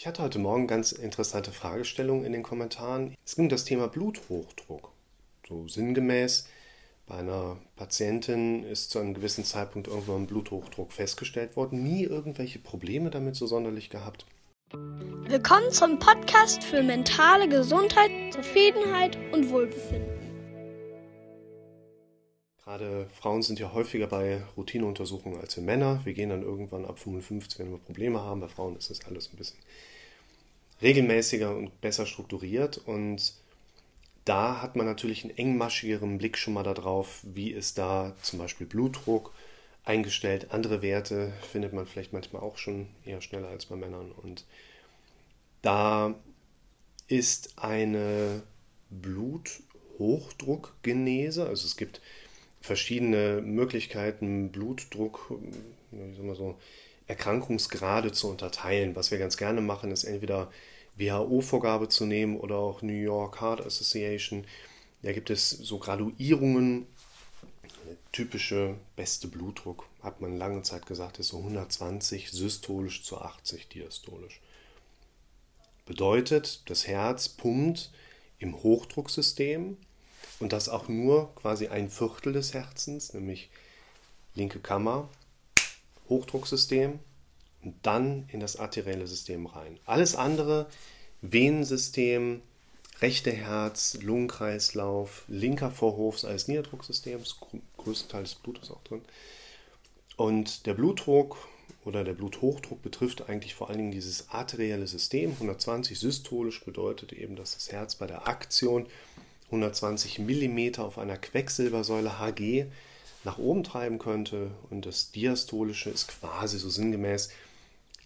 Ich hatte heute Morgen ganz interessante Fragestellungen in den Kommentaren. Es ging um das Thema Bluthochdruck. So sinngemäß, bei einer Patientin ist zu einem gewissen Zeitpunkt irgendwann ein Bluthochdruck festgestellt worden, nie irgendwelche Probleme damit so sonderlich gehabt. Willkommen zum Podcast für mentale Gesundheit, Zufriedenheit und Wohlbefinden. Gerade Frauen sind ja häufiger bei Routineuntersuchungen als wir Männer. Wir gehen dann irgendwann ab 55, wenn wir Probleme haben. Bei Frauen ist das alles ein bisschen regelmäßiger und besser strukturiert. Und da hat man natürlich einen engmaschigeren Blick schon mal darauf, wie ist da zum Beispiel Blutdruck eingestellt. Andere Werte findet man vielleicht manchmal auch schon eher schneller als bei Männern. Und da ist eine Bluthochdruckgenese, also es gibt verschiedene Möglichkeiten, Blutdruck, wie soll man so, Erkrankungsgrade zu unterteilen. Was wir ganz gerne machen, ist entweder WHO-Vorgabe zu nehmen oder auch New York Heart Association. Da gibt es so Graduierungen. Der typische beste Blutdruck, hat man lange Zeit gesagt, ist so 120 systolisch zu 80 diastolisch. Bedeutet, das Herz pumpt im Hochdrucksystem und das auch nur quasi ein Viertel des Herzens, nämlich linke Kammer, Hochdrucksystem und dann in das arterielle System rein. Alles andere, Venensystem, rechte Herz, Lungenkreislauf, linker Vorhof alles Niederdrucksystem, das größte Teil des Blutes auch drin. Und der Blutdruck oder der Bluthochdruck betrifft eigentlich vor allen Dingen dieses arterielle System. 120 systolisch bedeutet eben, dass das Herz bei der Aktion 120 mm auf einer Quecksilbersäule Hg nach oben treiben könnte. Und das Diastolische ist quasi so sinngemäß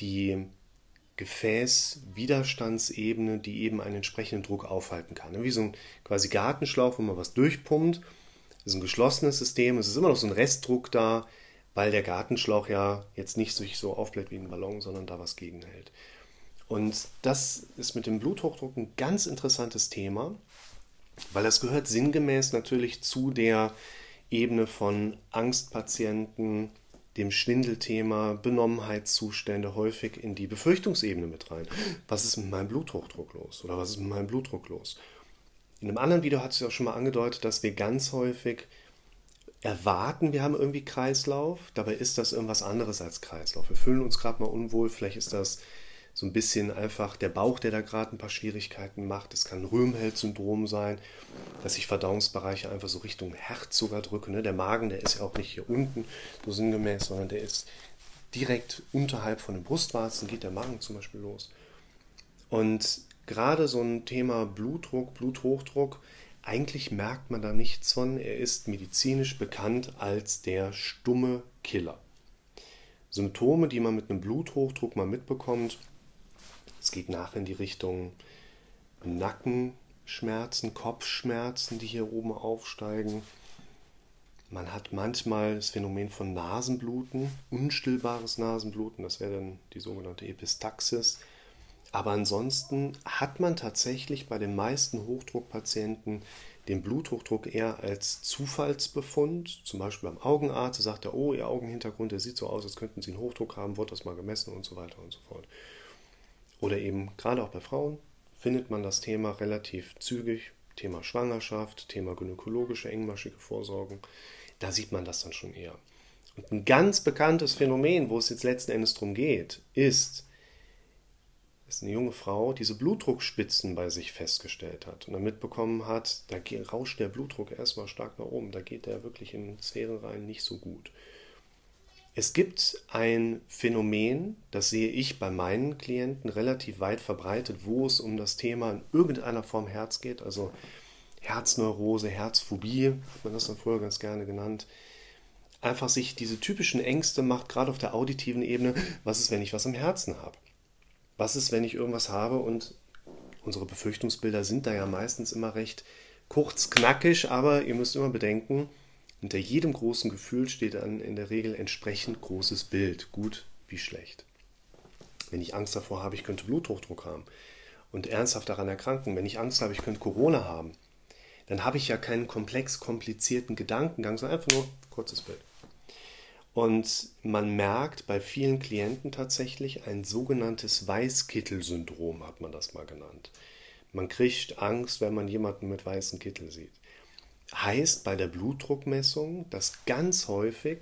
die Gefäßwiderstandsebene, die eben einen entsprechenden Druck aufhalten kann. Wie so ein quasi Gartenschlauch, wo man was durchpumpt. Das ist ein geschlossenes System. Es ist immer noch so ein Restdruck da, weil der Gartenschlauch ja jetzt nicht sich so aufbläht wie ein Ballon, sondern da was gegenhält. Und das ist mit dem Bluthochdruck ein ganz interessantes Thema weil das gehört sinngemäß natürlich zu der Ebene von Angstpatienten, dem Schwindelthema, Benommenheitszustände häufig in die Befürchtungsebene mit rein. Was ist mit meinem Bluthochdruck los? Oder was ist mit meinem Blutdruck los? In einem anderen Video hat es ja auch schon mal angedeutet, dass wir ganz häufig erwarten, wir haben irgendwie Kreislauf. Dabei ist das irgendwas anderes als Kreislauf. Wir fühlen uns gerade mal unwohl. Vielleicht ist das so ein bisschen einfach der Bauch, der da gerade ein paar Schwierigkeiten macht. Es kann Röhmheld-Syndrom sein, dass sich Verdauungsbereiche einfach so Richtung Herz sogar drücken. Ne? Der Magen, der ist ja auch nicht hier unten so sinngemäß, sondern der ist direkt unterhalb von den Brustwarzen, geht der Magen zum Beispiel los. Und gerade so ein Thema Blutdruck, Bluthochdruck, eigentlich merkt man da nichts von. Er ist medizinisch bekannt als der stumme Killer. Symptome, die man mit einem Bluthochdruck mal mitbekommt, es geht nach in die Richtung Nackenschmerzen, Kopfschmerzen, die hier oben aufsteigen. Man hat manchmal das Phänomen von Nasenbluten, unstillbares Nasenbluten, das wäre dann die sogenannte Epistaxis. Aber ansonsten hat man tatsächlich bei den meisten Hochdruckpatienten den Bluthochdruck eher als Zufallsbefund. Zum Beispiel beim Augenarzt sagt er, oh, Ihr Augenhintergrund, der sieht so aus, als könnten Sie einen Hochdruck haben, wird das mal gemessen und so weiter und so fort oder eben gerade auch bei Frauen findet man das Thema relativ zügig. Thema Schwangerschaft, Thema gynäkologische engmaschige Vorsorgung. Da sieht man das dann schon eher. Und ein ganz bekanntes Phänomen, wo es jetzt letzten Endes darum geht, ist, dass eine junge Frau diese Blutdruckspitzen bei sich festgestellt hat und dann mitbekommen hat, da rauscht der Blutdruck erstmal stark nach oben, da geht der wirklich in Sphäre rein nicht so gut. Es gibt ein Phänomen, das sehe ich bei meinen Klienten relativ weit verbreitet, wo es um das Thema in irgendeiner Form Herz geht, also Herzneurose, Herzphobie, hat man das dann früher ganz gerne genannt. Einfach sich diese typischen Ängste macht, gerade auf der auditiven Ebene, was ist, wenn ich was im Herzen habe? Was ist, wenn ich irgendwas habe und unsere Befürchtungsbilder sind da ja meistens immer recht kurz, knackig, aber ihr müsst immer bedenken, hinter jedem großen Gefühl steht dann in der Regel entsprechend großes Bild, gut wie schlecht. Wenn ich Angst davor habe, ich könnte Bluthochdruck haben und ernsthaft daran erkranken, wenn ich Angst habe, ich könnte Corona haben, dann habe ich ja keinen komplex komplizierten Gedankengang, sondern einfach nur kurzes Bild. Und man merkt bei vielen Klienten tatsächlich ein sogenanntes Weißkittel-Syndrom, hat man das mal genannt. Man kriegt Angst, wenn man jemanden mit weißen Kittel sieht. Heißt bei der Blutdruckmessung, dass ganz häufig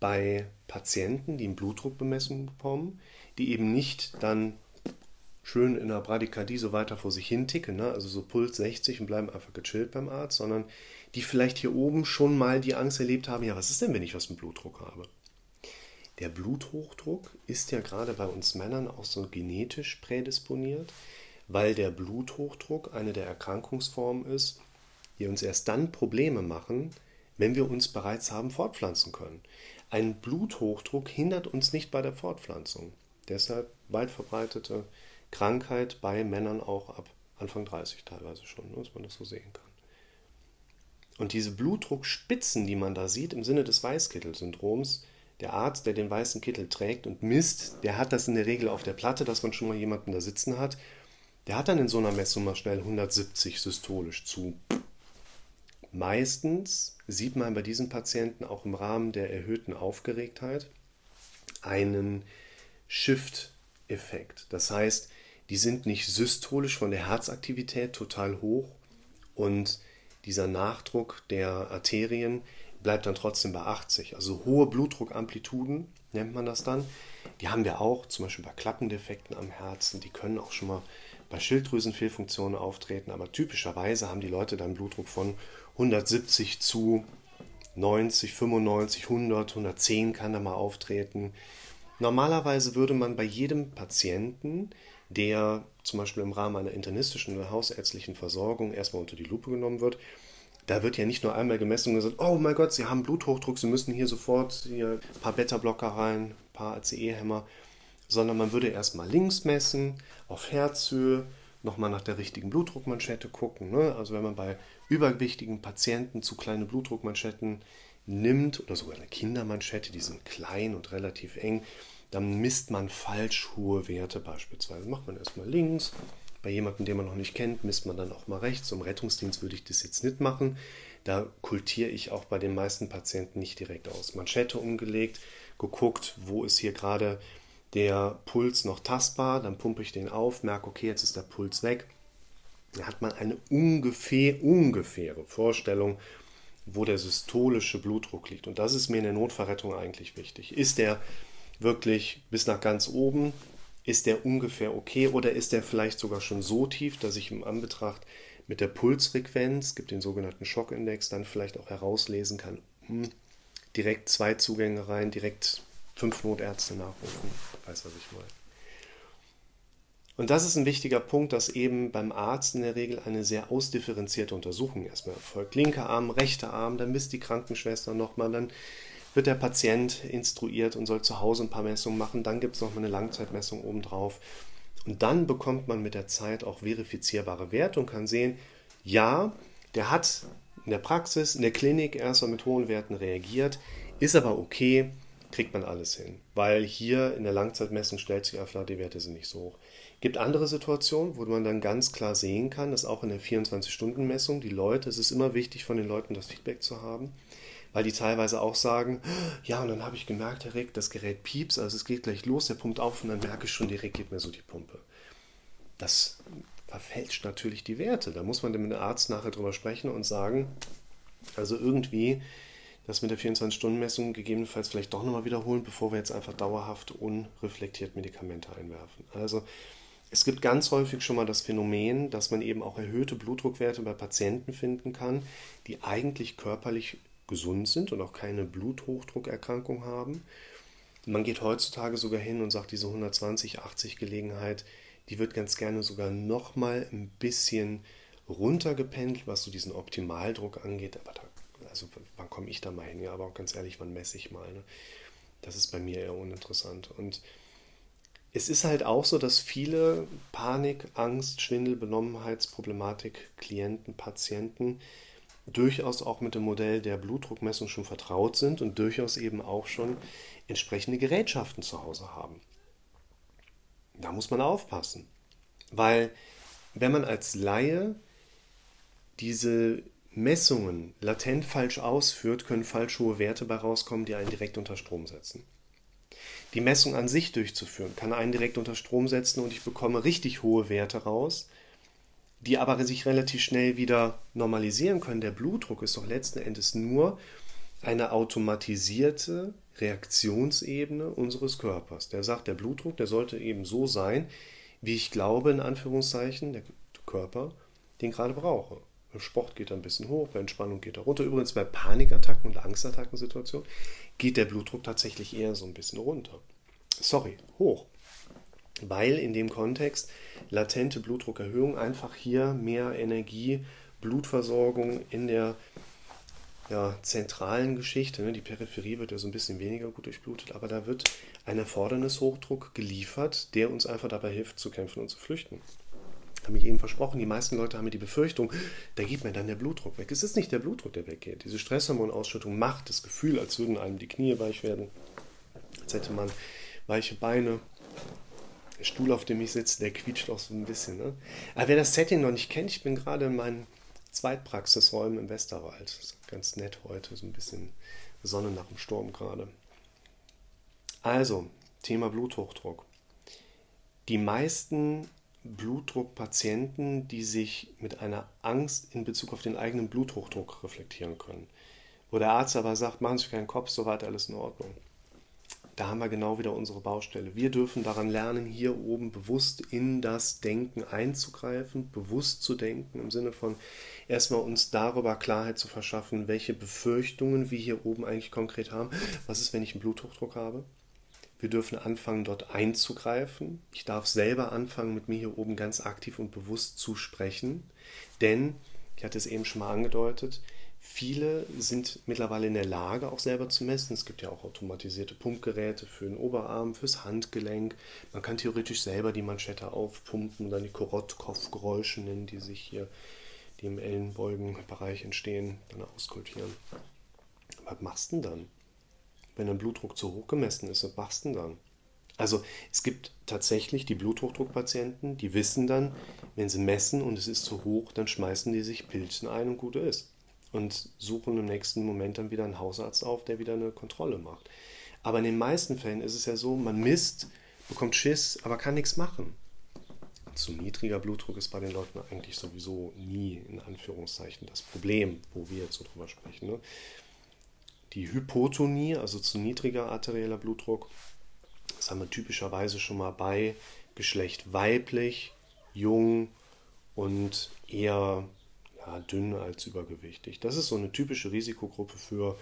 bei Patienten, die eine Blutdruckbemessung bekommen, die eben nicht dann schön in der Bradykardie so weiter vor sich hin ticken, ne? also so Puls 60 und bleiben einfach gechillt beim Arzt, sondern die vielleicht hier oben schon mal die Angst erlebt haben, ja, was ist denn, wenn ich was mit Blutdruck habe? Der Bluthochdruck ist ja gerade bei uns Männern auch so genetisch prädisponiert, weil der Bluthochdruck eine der Erkrankungsformen ist, die uns erst dann Probleme machen, wenn wir uns bereits haben fortpflanzen können. Ein Bluthochdruck hindert uns nicht bei der Fortpflanzung. Deshalb weit verbreitete Krankheit bei Männern auch ab Anfang 30 teilweise schon, dass man das so sehen kann. Und diese Blutdruckspitzen, die man da sieht im Sinne des Weißkittel-Syndroms, der Arzt, der den weißen Kittel trägt und misst, der hat das in der Regel auf der Platte, dass man schon mal jemanden da sitzen hat. Der hat dann in so einer Messung mal schnell 170 systolisch zu. Meistens sieht man bei diesen Patienten auch im Rahmen der erhöhten Aufgeregtheit einen Shift-Effekt. Das heißt, die sind nicht systolisch von der Herzaktivität total hoch und dieser Nachdruck der Arterien bleibt dann trotzdem bei 80. Also hohe Blutdruckamplituden nennt man das dann. Die haben wir auch, zum Beispiel bei Klappendefekten am Herzen. Die können auch schon mal bei Schilddrüsenfehlfunktionen auftreten, aber typischerweise haben die Leute dann Blutdruck von 170 zu 90, 95, 100, 110 kann da mal auftreten. Normalerweise würde man bei jedem Patienten, der zum Beispiel im Rahmen einer internistischen oder hausärztlichen Versorgung erstmal unter die Lupe genommen wird, da wird ja nicht nur einmal gemessen und gesagt, oh mein Gott, Sie haben Bluthochdruck, Sie müssen hier sofort hier ein paar Beta-Blocker rein, ein paar ACE-Hämmer, sondern man würde erstmal links messen, auf Herzhöhe, nochmal nach der richtigen Blutdruckmanschette gucken. Ne? Also wenn man bei übergewichtigen Patienten zu kleine Blutdruckmanschetten nimmt oder sogar eine Kindermanschette, die sind klein und relativ eng, dann misst man falsch hohe Werte beispielsweise. Macht man erstmal links. Bei jemandem, den man noch nicht kennt, misst man dann auch mal rechts. Im Rettungsdienst würde ich das jetzt nicht machen. Da kultiere ich auch bei den meisten Patienten nicht direkt aus. Manschette umgelegt, geguckt, wo ist hier gerade der Puls noch tastbar, dann pumpe ich den auf, merke, okay, jetzt ist der Puls weg. Dann hat man eine ungefähr, ungefähre Vorstellung, wo der systolische Blutdruck liegt. Und das ist mir in der Notverrettung eigentlich wichtig. Ist der wirklich bis nach ganz oben? Ist der ungefähr okay oder ist der vielleicht sogar schon so tief, dass ich im Anbetracht mit der Pulsfrequenz, gibt den sogenannten Schockindex, dann vielleicht auch herauslesen kann, hm, direkt zwei Zugänge rein, direkt fünf Notärzte nachrufen. Weiß, was ich meine. Und das ist ein wichtiger Punkt, dass eben beim Arzt in der Regel eine sehr ausdifferenzierte Untersuchung erstmal erfolgt. Linker Arm, rechter Arm, dann misst die Krankenschwester nochmal, dann wird der Patient instruiert und soll zu Hause ein paar Messungen machen. Dann gibt es noch mal eine Langzeitmessung obendrauf. Und dann bekommt man mit der Zeit auch verifizierbare Werte und kann sehen, ja, der hat in der Praxis, in der Klinik erstmal mit hohen Werten reagiert, ist aber okay, kriegt man alles hin. Weil hier in der Langzeitmessung stellt sich einfach, die Werte sind nicht so hoch. Gibt andere Situationen, wo man dann ganz klar sehen kann, dass auch in der 24-Stunden-Messung die Leute, es ist immer wichtig von den Leuten das Feedback zu haben, weil die teilweise auch sagen, ja, und dann habe ich gemerkt, Herr Rick, das Gerät pieps, also es geht gleich los, der pumpt auf und dann merke ich schon, direkt geht mir so die Pumpe. Das verfälscht natürlich die Werte. Da muss man mit dem Arzt nachher drüber sprechen und sagen, also irgendwie das mit der 24-Stunden-Messung gegebenenfalls vielleicht doch nochmal wiederholen, bevor wir jetzt einfach dauerhaft unreflektiert Medikamente einwerfen. Also es gibt ganz häufig schon mal das Phänomen, dass man eben auch erhöhte Blutdruckwerte bei Patienten finden kann, die eigentlich körperlich gesund sind und auch keine Bluthochdruckerkrankung haben. Man geht heutzutage sogar hin und sagt, diese 120-80 Gelegenheit, die wird ganz gerne sogar nochmal ein bisschen runtergependelt, was so diesen Optimaldruck angeht. Aber da, also wann komme ich da mal hin? Ja, aber auch ganz ehrlich, wann messe ich mal? Ne? Das ist bei mir eher uninteressant. Und es ist halt auch so, dass viele Panik, Angst, Schwindel, Benommenheitsproblematik, Klienten, Patienten durchaus auch mit dem Modell der Blutdruckmessung schon vertraut sind und durchaus eben auch schon entsprechende Gerätschaften zu Hause haben. Da muss man aufpassen, weil wenn man als Laie diese Messungen latent falsch ausführt, können falsch hohe Werte bei rauskommen, die einen direkt unter Strom setzen. Die Messung an sich durchzuführen, kann einen direkt unter Strom setzen und ich bekomme richtig hohe Werte raus, die aber sich relativ schnell wieder normalisieren können. Der Blutdruck ist doch letzten Endes nur eine automatisierte Reaktionsebene unseres Körpers. Der sagt, der Blutdruck, der sollte eben so sein, wie ich glaube, in Anführungszeichen, der Körper den gerade brauche. Sport geht er ein bisschen hoch, bei Entspannung geht er runter. Übrigens bei Panikattacken und Angstattackensituationen geht der Blutdruck tatsächlich eher so ein bisschen runter. Sorry, hoch. Weil in dem Kontext latente Blutdruckerhöhung einfach hier mehr Energie, Blutversorgung in der ja, zentralen Geschichte, ne? die Peripherie wird ja so ein bisschen weniger gut durchblutet, aber da wird ein Erfordernishochdruck geliefert, der uns einfach dabei hilft zu kämpfen und zu flüchten habe ich eben versprochen, die meisten Leute haben die Befürchtung, da geht mir dann der Blutdruck weg. Es ist nicht der Blutdruck, der weggeht. Diese Stresshormonausschüttung macht das Gefühl, als würden einem die Knie weich werden, als hätte man weiche Beine. Der Stuhl, auf dem ich sitze, der quietscht auch so ein bisschen. Ne? Aber wer das Setting noch nicht kennt, ich bin gerade in meinen Zweitpraxisräumen im Westerwald. Ganz nett heute, so ein bisschen Sonne nach dem Sturm gerade. Also, Thema Bluthochdruck. Die meisten Blutdruckpatienten, die sich mit einer Angst in Bezug auf den eigenen Bluthochdruck reflektieren können. Wo der Arzt aber sagt, machen Sie sich keinen Kopf, soweit alles in Ordnung. Da haben wir genau wieder unsere Baustelle. Wir dürfen daran lernen, hier oben bewusst in das Denken einzugreifen, bewusst zu denken, im Sinne von erstmal uns darüber Klarheit zu verschaffen, welche Befürchtungen wir hier oben eigentlich konkret haben. Was ist, wenn ich einen Bluthochdruck habe? Wir dürfen anfangen, dort einzugreifen. Ich darf selber anfangen, mit mir hier oben ganz aktiv und bewusst zu sprechen. Denn, ich hatte es eben schon mal angedeutet, viele sind mittlerweile in der Lage, auch selber zu messen. Es gibt ja auch automatisierte Pumpgeräte für den Oberarm, fürs Handgelenk. Man kann theoretisch selber die Manschette aufpumpen und dann die Korotkopfgeräusche nennen, die sich hier, die im Ellenbeugenbereich entstehen, dann auskultieren. Was machst du denn dann? Wenn dein Blutdruck zu hoch gemessen ist, was machst du denn dann? Also es gibt tatsächlich die Bluthochdruckpatienten, die wissen dann, wenn sie messen und es ist zu hoch, dann schmeißen die sich Pilzen ein und gut ist. Und suchen im nächsten Moment dann wieder einen Hausarzt auf, der wieder eine Kontrolle macht. Aber in den meisten Fällen ist es ja so, man misst, bekommt Schiss, aber kann nichts machen. Zu niedriger Blutdruck ist bei den Leuten eigentlich sowieso nie in Anführungszeichen das Problem, wo wir jetzt so drüber sprechen. Ne? Die Hypotonie, also zu niedriger arterieller Blutdruck, das haben wir typischerweise schon mal bei Geschlecht weiblich, jung und eher ja, dünn als übergewichtig. Das ist so eine typische Risikogruppe für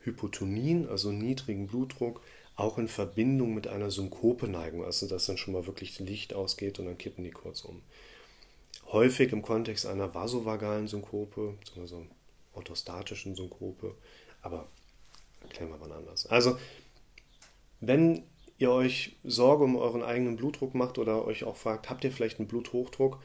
Hypotonien, also niedrigen Blutdruck, auch in Verbindung mit einer Synkopeneigung, also dass dann schon mal wirklich Licht ausgeht und dann kippen die kurz um. Häufig im Kontext einer vasovagalen Synkope, also orthostatischen Synkope, aber Erklären wir mal anders. Also, wenn ihr euch Sorge um euren eigenen Blutdruck macht oder euch auch fragt, habt ihr vielleicht einen Bluthochdruck?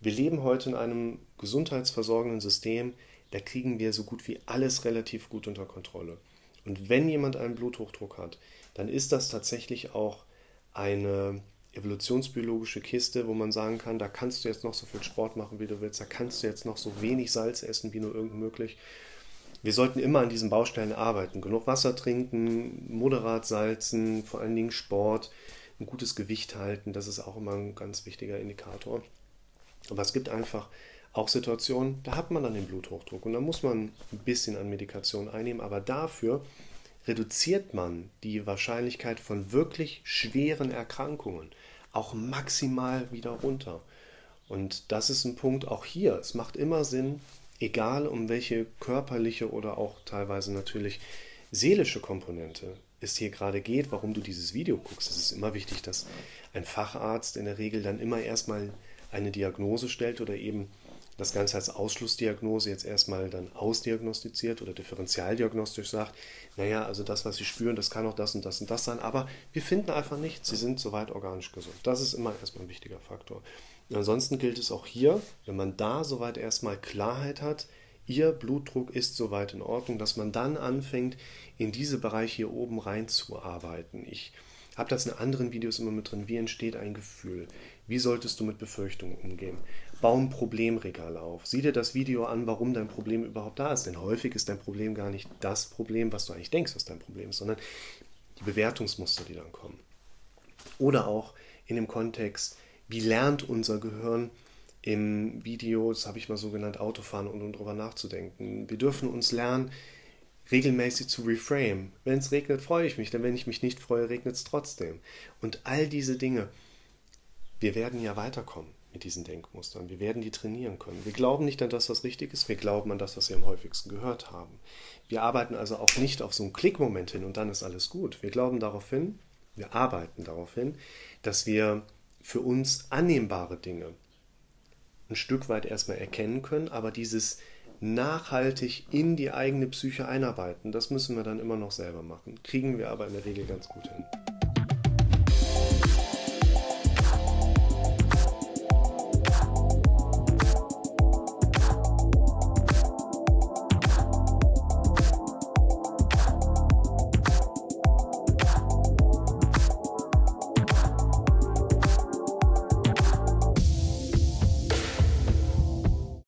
Wir leben heute in einem gesundheitsversorgenden System, da kriegen wir so gut wie alles relativ gut unter Kontrolle. Und wenn jemand einen Bluthochdruck hat, dann ist das tatsächlich auch eine evolutionsbiologische Kiste, wo man sagen kann, da kannst du jetzt noch so viel Sport machen, wie du willst, da kannst du jetzt noch so wenig Salz essen, wie nur irgend möglich wir sollten immer an diesen Baustellen arbeiten. Genug Wasser trinken, moderat salzen, vor allen Dingen Sport, ein gutes Gewicht halten, das ist auch immer ein ganz wichtiger Indikator. Aber es gibt einfach auch Situationen, da hat man dann den Bluthochdruck und da muss man ein bisschen an Medikation einnehmen, aber dafür reduziert man die Wahrscheinlichkeit von wirklich schweren Erkrankungen auch maximal wieder runter. Und das ist ein Punkt auch hier. Es macht immer Sinn, egal um welche körperliche oder auch teilweise natürlich seelische Komponente es hier gerade geht, warum du dieses Video guckst. Es ist immer wichtig, dass ein Facharzt in der Regel dann immer erstmal eine Diagnose stellt oder eben das Ganze als Ausschlussdiagnose jetzt erstmal dann ausdiagnostiziert oder differentialdiagnostisch sagt, naja, also das, was Sie spüren, das kann auch das und das und das sein, aber wir finden einfach nichts, Sie sind soweit organisch gesund. Das ist immer erstmal ein wichtiger Faktor. Ansonsten gilt es auch hier, wenn man da soweit erstmal Klarheit hat, Ihr Blutdruck ist soweit in Ordnung, dass man dann anfängt, in diese Bereiche hier oben reinzuarbeiten. Ich habe das in anderen Videos immer mit drin. Wie entsteht ein Gefühl? Wie solltest du mit Befürchtungen umgehen? Bau ein Problemregal auf. Sieh dir das Video an, warum dein Problem überhaupt da ist. Denn häufig ist dein Problem gar nicht das Problem, was du eigentlich denkst, was dein Problem ist, sondern die Bewertungsmuster, die dann kommen. Oder auch in dem Kontext, wie lernt unser Gehirn im Video, das habe ich mal so genannt, Autofahren und um darüber nachzudenken. Wir dürfen uns lernen, regelmäßig zu reframe. Wenn es regnet, freue ich mich, denn wenn ich mich nicht freue, regnet es trotzdem. Und all diese Dinge, wir werden ja weiterkommen mit diesen Denkmustern. Wir werden die trainieren können. Wir glauben nicht an das, was richtig ist, wir glauben an das, was wir am häufigsten gehört haben. Wir arbeiten also auch nicht auf so einen Klickmoment hin und dann ist alles gut. Wir glauben darauf hin, wir arbeiten darauf hin, dass wir für uns annehmbare Dinge ein Stück weit erstmal erkennen können, aber dieses nachhaltig in die eigene Psyche einarbeiten, das müssen wir dann immer noch selber machen. Kriegen wir aber in der Regel ganz gut hin.